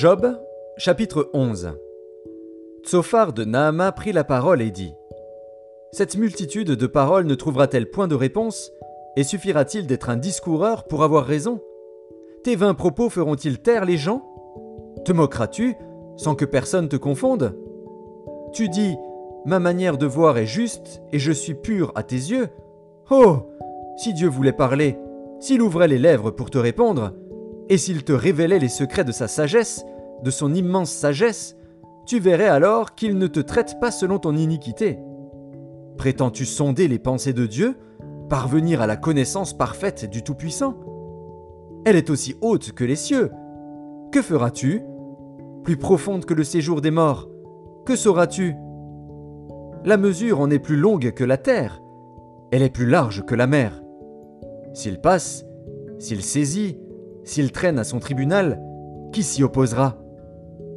Job, chapitre 11 Tsophar de Nahama prit la parole et dit Cette multitude de paroles ne trouvera-t-elle point de réponse Et suffira-t-il d'être un discoureur pour avoir raison? Tes vains propos feront-ils taire les gens? Te moqueras-tu sans que personne te confonde? Tu dis Ma manière de voir est juste et je suis pur à tes yeux. Oh! Si Dieu voulait parler, s'il ouvrait les lèvres pour te répondre, et s'il te révélait les secrets de sa sagesse, de son immense sagesse, tu verrais alors qu'il ne te traite pas selon ton iniquité. Prétends-tu sonder les pensées de Dieu, parvenir à la connaissance parfaite du Tout-Puissant? Elle est aussi haute que les cieux. Que feras-tu? Plus profonde que le séjour des morts. Que sauras-tu? La mesure en est plus longue que la terre. Elle est plus large que la mer. S'il passe, s'il saisit, s'il traîne à son tribunal, qui s'y opposera?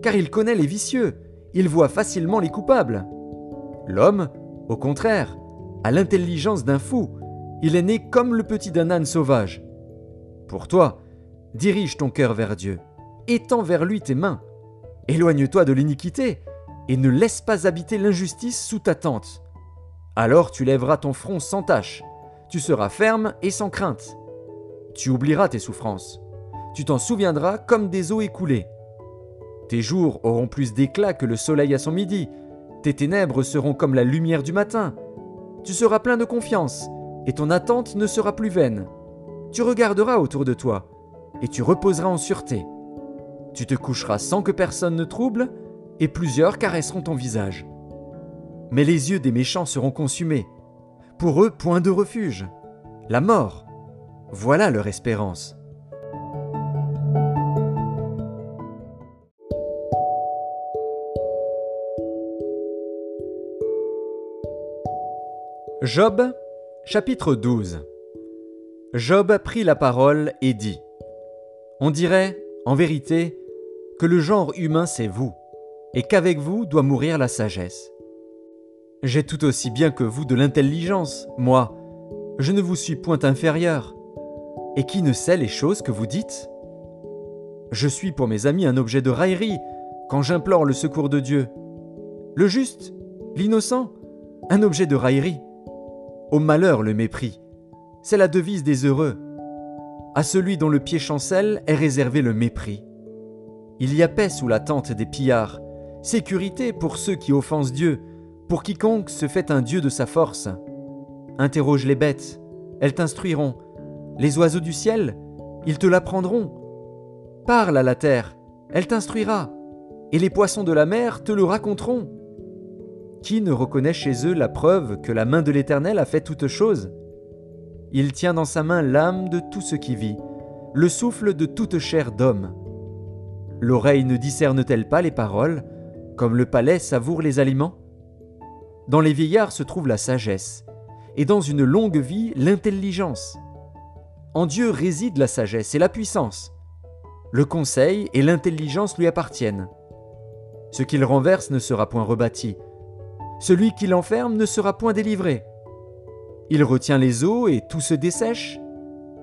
Car il connaît les vicieux, il voit facilement les coupables. L'homme, au contraire, a l'intelligence d'un fou, il est né comme le petit d'un âne sauvage. Pour toi, dirige ton cœur vers Dieu, étends vers lui tes mains, éloigne-toi de l'iniquité, et ne laisse pas habiter l'injustice sous ta tente. Alors tu lèveras ton front sans tache, tu seras ferme et sans crainte. Tu oublieras tes souffrances, tu t'en souviendras comme des eaux écoulées. Tes jours auront plus d'éclat que le soleil à son midi, tes ténèbres seront comme la lumière du matin. Tu seras plein de confiance, et ton attente ne sera plus vaine. Tu regarderas autour de toi, et tu reposeras en sûreté. Tu te coucheras sans que personne ne trouble, et plusieurs caresseront ton visage. Mais les yeux des méchants seront consumés. Pour eux, point de refuge. La mort. Voilà leur espérance. Job, chapitre 12 Job prit la parole et dit On dirait, en vérité, que le genre humain c'est vous, et qu'avec vous doit mourir la sagesse. J'ai tout aussi bien que vous de l'intelligence, moi, je ne vous suis point inférieur. Et qui ne sait les choses que vous dites? Je suis pour mes amis un objet de raillerie quand j'implore le secours de Dieu. Le juste, l'innocent, un objet de raillerie. Au malheur le mépris. C'est la devise des heureux. À celui dont le pied chancelle est réservé le mépris. Il y a paix sous la tente des pillards, sécurité pour ceux qui offensent Dieu, pour quiconque se fait un Dieu de sa force. Interroge les bêtes, elles t'instruiront. Les oiseaux du ciel, ils te l'apprendront. Parle à la terre, elle t'instruira. Et les poissons de la mer te le raconteront. Qui ne reconnaît chez eux la preuve que la main de l'Éternel a fait toutes choses? Il tient dans sa main l'âme de tout ce qui vit, le souffle de toute chair d'homme. L'oreille ne discerne-t-elle pas les paroles, comme le palais savoure les aliments? Dans les vieillards se trouve la sagesse, et dans une longue vie l'intelligence. En Dieu réside la sagesse et la puissance. Le conseil et l'intelligence lui appartiennent. Ce qu'il renverse ne sera point rebâti, celui qui l'enferme ne sera point délivré. Il retient les eaux et tout se dessèche.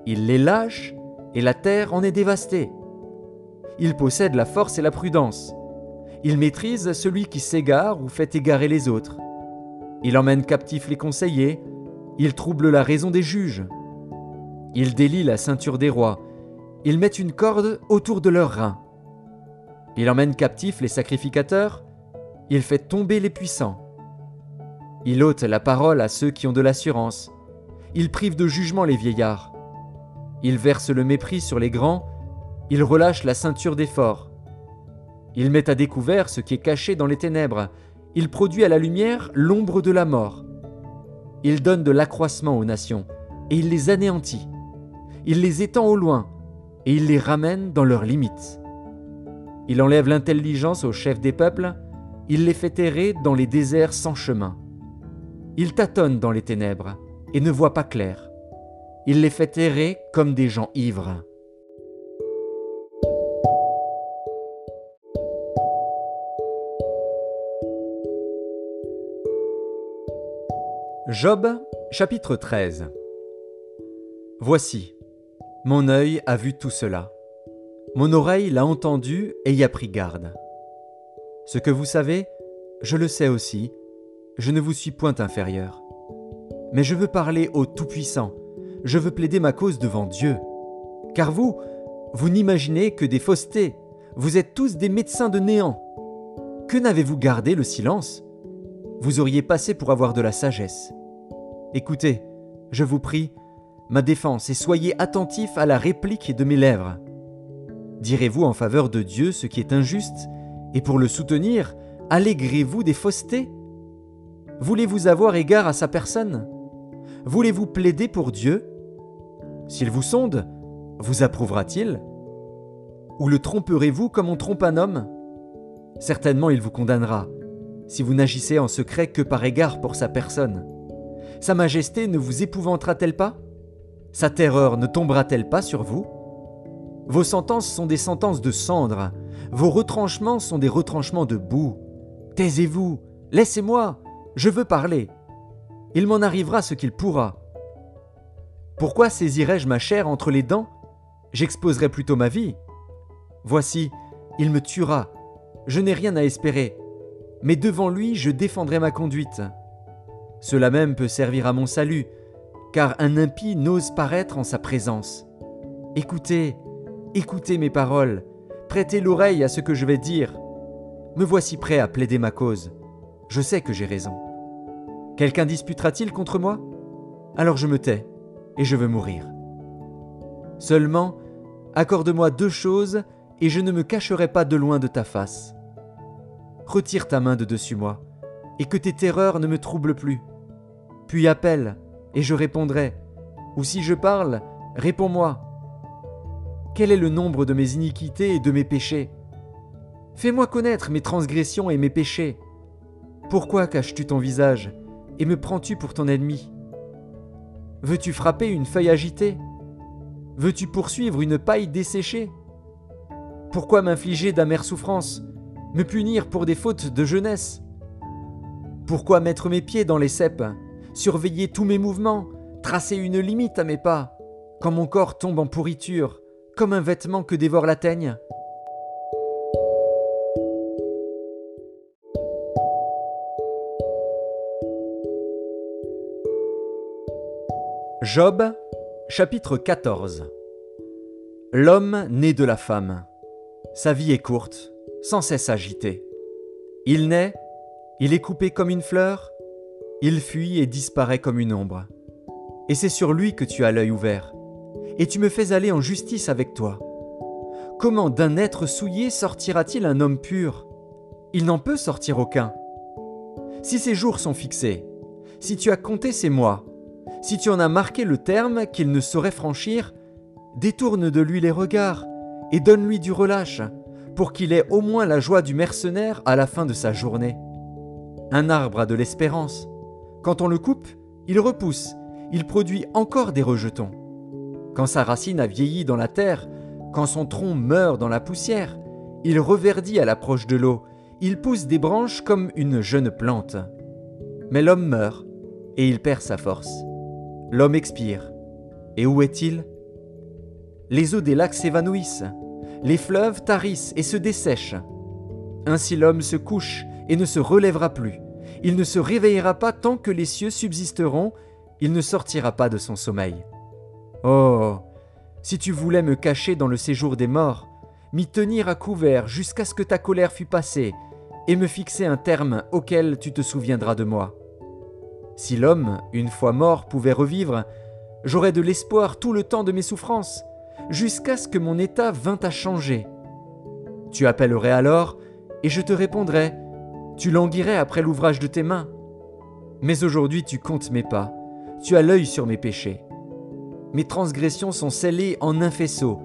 Il les lâche et la terre en est dévastée. Il possède la force et la prudence. Il maîtrise celui qui s'égare ou fait égarer les autres. Il emmène captifs les conseillers. Il trouble la raison des juges. Il délie la ceinture des rois. Il met une corde autour de leurs reins. Il emmène captifs les sacrificateurs. Il fait tomber les puissants. Il ôte la parole à ceux qui ont de l'assurance. Il prive de jugement les vieillards. Il verse le mépris sur les grands. Il relâche la ceinture des forts. Il met à découvert ce qui est caché dans les ténèbres. Il produit à la lumière l'ombre de la mort. Il donne de l'accroissement aux nations, et il les anéantit. Il les étend au loin, et il les ramène dans leurs limites. Il enlève l'intelligence aux chefs des peuples, il les fait errer dans les déserts sans chemin. Il tâtonne dans les ténèbres et ne voit pas clair. Il les fait errer comme des gens ivres. Job chapitre 13 Voici, mon œil a vu tout cela. Mon oreille l'a entendu et y a pris garde. Ce que vous savez, je le sais aussi, je ne vous suis point inférieur. Mais je veux parler au Tout-Puissant, je veux plaider ma cause devant Dieu. Car vous, vous n'imaginez que des faussetés, vous êtes tous des médecins de néant. Que n'avez-vous gardé le silence? Vous auriez passé pour avoir de la sagesse. Écoutez, je vous prie, ma défense et soyez attentifs à la réplique de mes lèvres. Direz-vous en faveur de Dieu ce qui est injuste, et pour le soutenir, allégrez-vous des faussetés? Voulez-vous avoir égard à sa personne? Voulez-vous plaider pour Dieu? S'il vous sonde, vous approuvera-t-il? Ou le tromperez-vous comme on trompe un homme? Certainement il vous condamnera, si vous n'agissez en secret que par égard pour sa personne. Sa majesté ne vous épouvantera-t-elle pas? Sa terreur ne tombera-t-elle pas sur vous? Vos sentences sont des sentences de cendre, vos retranchements sont des retranchements de boue. Taisez-vous, laissez-moi, je veux parler il m'en arrivera ce qu'il pourra. Pourquoi saisirais-je ma chair entre les dents? J'exposerai plutôt ma vie. Voici, il me tuera. Je n'ai rien à espérer. Mais devant lui, je défendrai ma conduite. Cela même peut servir à mon salut, car un impie n'ose paraître en sa présence. Écoutez, écoutez mes paroles, prêtez l'oreille à ce que je vais dire. Me voici prêt à plaider ma cause. Je sais que j'ai raison. Quelqu'un disputera-t-il contre moi? Alors je me tais, et je veux mourir. Seulement, accorde-moi deux choses, et je ne me cacherai pas de loin de ta face. Retire ta main de dessus moi, et que tes terreurs ne me troublent plus. Puis appelle, et je répondrai. Ou si je parle, réponds-moi. Quel est le nombre de mes iniquités et de mes péchés? Fais-moi connaître mes transgressions et mes péchés. Pourquoi caches-tu ton visage et me prends-tu pour ton ennemi? Veux-tu frapper une feuille agitée? Veux-tu poursuivre une paille desséchée? Pourquoi m'infliger d'amères souffrances Me punir pour des fautes de jeunesse? Pourquoi mettre mes pieds dans les cèpes Surveiller tous mes mouvements Tracer une limite à mes pas Quand mon corps tombe en pourriture Comme un vêtement que dévore la teigne? Job, chapitre 14 L'homme naît de la femme. Sa vie est courte, sans cesse agitée. Il naît, il est coupé comme une fleur, il fuit et disparaît comme une ombre. Et c'est sur lui que tu as l'œil ouvert, et tu me fais aller en justice avec toi. Comment d'un être souillé sortira-t-il un homme pur? Il n'en peut sortir aucun. Si ses jours sont fixés, si tu as compté ses mois, si tu en as marqué le terme qu'il ne saurait franchir, détourne de lui les regards et donne-lui du relâche, pour qu'il ait au moins la joie du mercenaire à la fin de sa journée. Un arbre a de l'espérance. Quand on le coupe, il repousse, il produit encore des rejetons. Quand sa racine a vieilli dans la terre, quand son tronc meurt dans la poussière, il reverdit à l'approche de l'eau, il pousse des branches comme une jeune plante. Mais l'homme meurt, et il perd sa force. L'homme expire. Et où est-il? Les eaux des lacs s'évanouissent, les fleuves tarissent et se dessèchent. Ainsi l'homme se couche et ne se relèvera plus. Il ne se réveillera pas tant que les cieux subsisteront, il ne sortira pas de son sommeil. Oh Si tu voulais me cacher dans le séjour des morts, m'y tenir à couvert jusqu'à ce que ta colère fût passée, et me fixer un terme auquel tu te souviendras de moi. Si l'homme, une fois mort, pouvait revivre, j'aurais de l'espoir tout le temps de mes souffrances, jusqu'à ce que mon état vînt à changer. Tu appellerais alors, et je te répondrais, tu languirais après l'ouvrage de tes mains. Mais aujourd'hui tu comptes mes pas, tu as l'œil sur mes péchés. Mes transgressions sont scellées en un faisceau,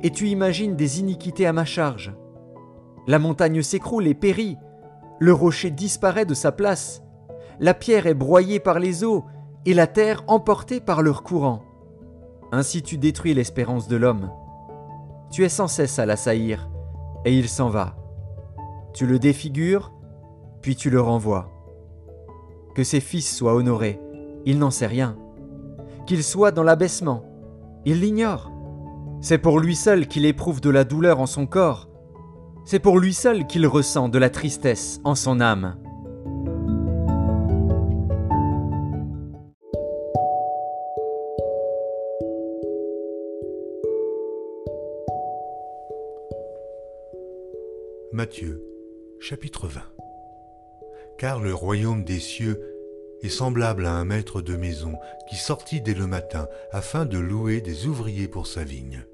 et tu imagines des iniquités à ma charge. La montagne s'écroule et périt, le rocher disparaît de sa place, la pierre est broyée par les eaux, et la terre emportée par leur courant. Ainsi tu détruis l'espérance de l'homme. Tu es sans cesse à l'assaillir, et il s'en va. Tu le défigures, puis tu le renvoies. Que ses fils soient honorés, il n'en sait rien. Qu'il soit dans l'abaissement, il l'ignore. C'est pour lui seul qu'il éprouve de la douleur en son corps. C'est pour lui seul qu'il ressent de la tristesse en son âme. Matthieu, chapitre 20 Car le royaume des cieux est semblable à un maître de maison qui sortit dès le matin afin de louer des ouvriers pour sa vigne.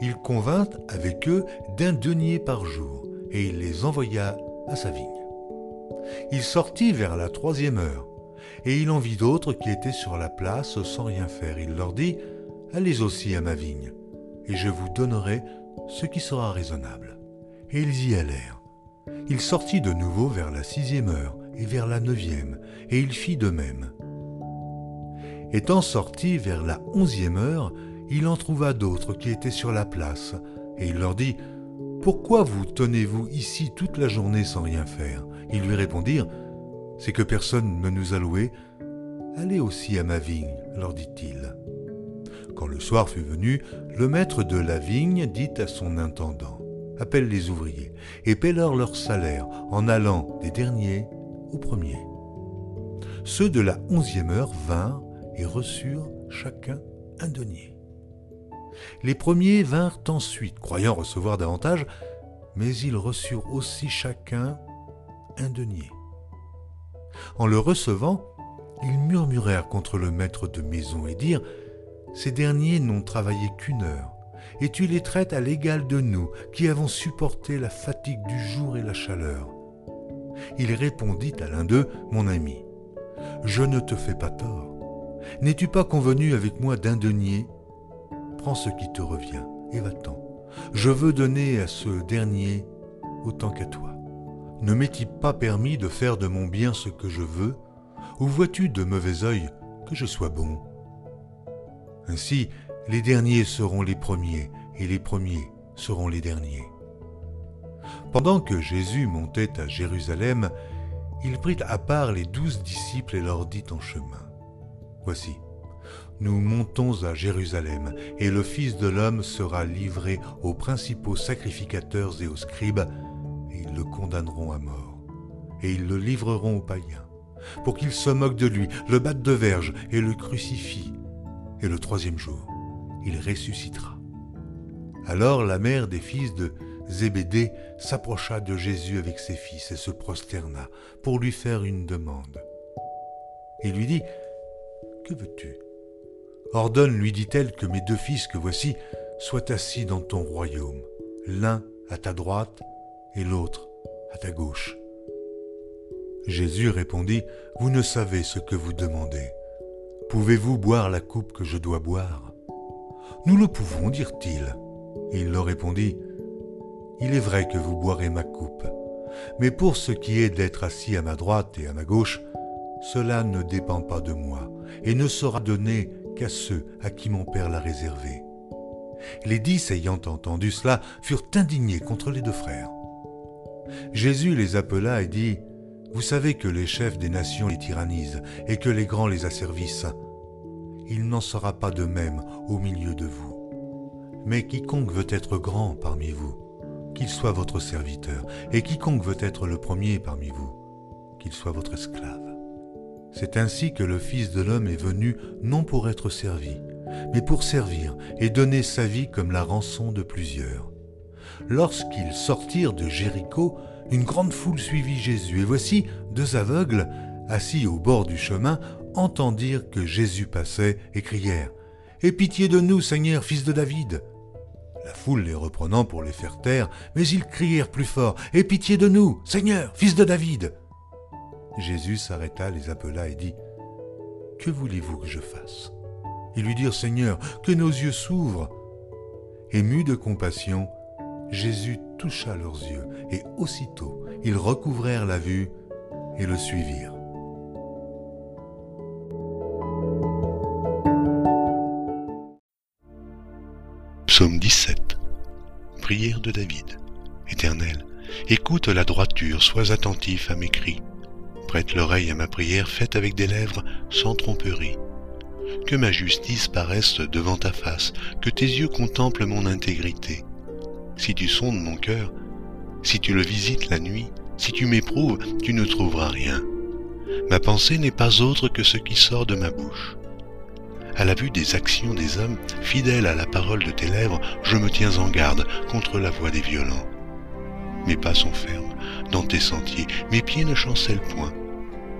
Il convint avec eux d'un denier par jour, et il les envoya à sa vigne. Il sortit vers la troisième heure, et il en vit d'autres qui étaient sur la place sans rien faire. Il leur dit, Allez aussi à ma vigne, et je vous donnerai ce qui sera raisonnable. Et ils y allèrent. Il sortit de nouveau vers la sixième heure, et vers la neuvième, et il fit de même. Étant sorti vers la onzième heure, il en trouva d'autres qui étaient sur la place, et il leur dit, Pourquoi vous tenez-vous ici toute la journée sans rien faire? Ils lui répondirent, C'est que personne ne nous a loués. Allez aussi à ma vigne, leur dit-il. Quand le soir fut venu, le maître de la vigne dit à son intendant, Appelle les ouvriers, et paie-leur leur salaire en allant des derniers aux premiers. Ceux de la onzième heure vinrent et reçurent chacun un denier. Les premiers vinrent ensuite, croyant recevoir davantage, mais ils reçurent aussi chacun un denier. En le recevant, ils murmurèrent contre le maître de maison et dirent Ces derniers n'ont travaillé qu'une heure, et tu les traites à l'égal de nous, qui avons supporté la fatigue du jour et la chaleur. Il répondit à l'un d'eux Mon ami, je ne te fais pas tort. N'es-tu pas convenu avec moi d'un denier? Prends ce qui te revient et va-t'en. Je veux donner à ce dernier autant qu'à toi. Ne m'est-il pas permis de faire de mon bien ce que je veux? Ou vois-tu de mauvais œil que je sois bon? Ainsi, les derniers seront les premiers, et les premiers seront les derniers. Pendant que Jésus montait à Jérusalem, il prit à part les douze disciples et leur dit en chemin, Voici, nous montons à Jérusalem, et le Fils de l'homme sera livré aux principaux sacrificateurs et aux scribes, et ils le condamneront à mort, et ils le livreront aux païens, pour qu'ils se moquent de lui, le battent de verge et le crucifient. Et le troisième jour, ressuscitera. Alors la mère des fils de Zébédée s'approcha de Jésus avec ses fils et se prosterna pour lui faire une demande. Il lui dit, Que veux-tu? Ordonne, lui dit-elle, que mes deux fils que voici soient assis dans ton royaume, l'un à ta droite et l'autre à ta gauche. Jésus répondit, Vous ne savez ce que vous demandez. Pouvez-vous boire la coupe que je dois boire? Nous le pouvons, dirent-ils. Et il leur répondit, Il est vrai que vous boirez ma coupe, mais pour ce qui est d'être assis à ma droite et à ma gauche, cela ne dépend pas de moi, et ne sera donné qu'à ceux à qui mon Père l'a réservé. Les dix, ayant entendu cela, furent indignés contre les deux frères. Jésus les appela et dit, Vous savez que les chefs des nations les tyrannisent et que les grands les asservissent. Il n'en sera pas de même au milieu de vous. Mais quiconque veut être grand parmi vous, qu'il soit votre serviteur, et quiconque veut être le premier parmi vous, qu'il soit votre esclave. C'est ainsi que le Fils de l'homme est venu non pour être servi, mais pour servir et donner sa vie comme la rançon de plusieurs. Lorsqu'ils sortirent de Jéricho, une grande foule suivit Jésus, et voici deux aveugles, assis au bord du chemin, entendirent que Jésus passait et crièrent Aie pitié de nous, Seigneur, fils de David. La foule les reprenant pour les faire taire, mais ils crièrent plus fort Aie pitié de nous, Seigneur, fils de David. Jésus s'arrêta, les appela et dit, Que voulez-vous que je fasse? Ils lui dirent, Seigneur, que nos yeux s'ouvrent. Ému de compassion, Jésus toucha leurs yeux, et aussitôt ils recouvrèrent la vue et le suivirent. Psaume 17 Prière de David Éternel, écoute la droiture, sois attentif à mes cris. Prête l'oreille à ma prière faite avec des lèvres sans tromperie. que ma justice paraisse devant ta face, que tes yeux contemplent mon intégrité. Si tu sondes mon cœur, si tu le visites la nuit, si tu m'éprouves, tu ne trouveras rien. Ma pensée n'est pas autre que ce qui sort de ma bouche. À la vue des actions des hommes, fidèles à la parole de tes lèvres, je me tiens en garde contre la voix des violents. Mes pas sont fermes dans tes sentiers, mes pieds ne chancellent point.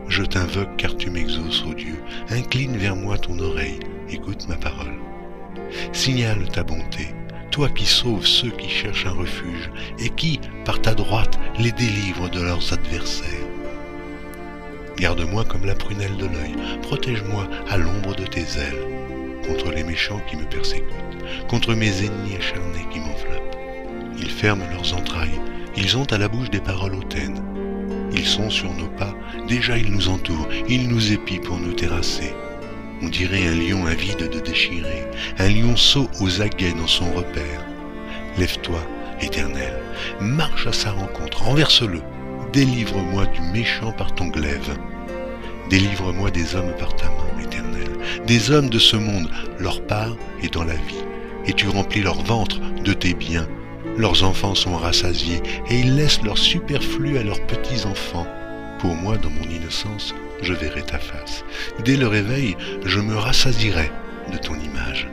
Je t'invoque car tu m'exauces, ô Dieu. Incline vers moi ton oreille, écoute ma parole. Signale ta bonté, toi qui sauves ceux qui cherchent un refuge et qui, par ta droite, les délivres de leurs adversaires. Garde-moi comme la prunelle de l'œil, protège-moi à l'ombre de tes ailes, contre les méchants qui me persécutent, contre mes ennemis acharnés qui m'enveloppent. Ils ferment leurs entrailles, ils ont à la bouche des paroles hautaines. Ils sont sur nos pas, déjà ils nous entourent, ils nous épient pour nous terrasser. On dirait un lion avide de déchirer, un lionceau aux aguets dans son repère. Lève-toi, Éternel, marche à sa rencontre, renverse-le, délivre-moi du méchant par ton glaive. Délivre-moi des hommes par ta main, Éternel, des hommes de ce monde, leur part est dans la vie, et tu remplis leur ventre de tes biens. Leurs enfants sont rassasiés, et ils laissent leur superflu à leurs petits-enfants. Pour moi, dans mon innocence, je verrai ta face. Dès le réveil, je me rassasierai de ton image.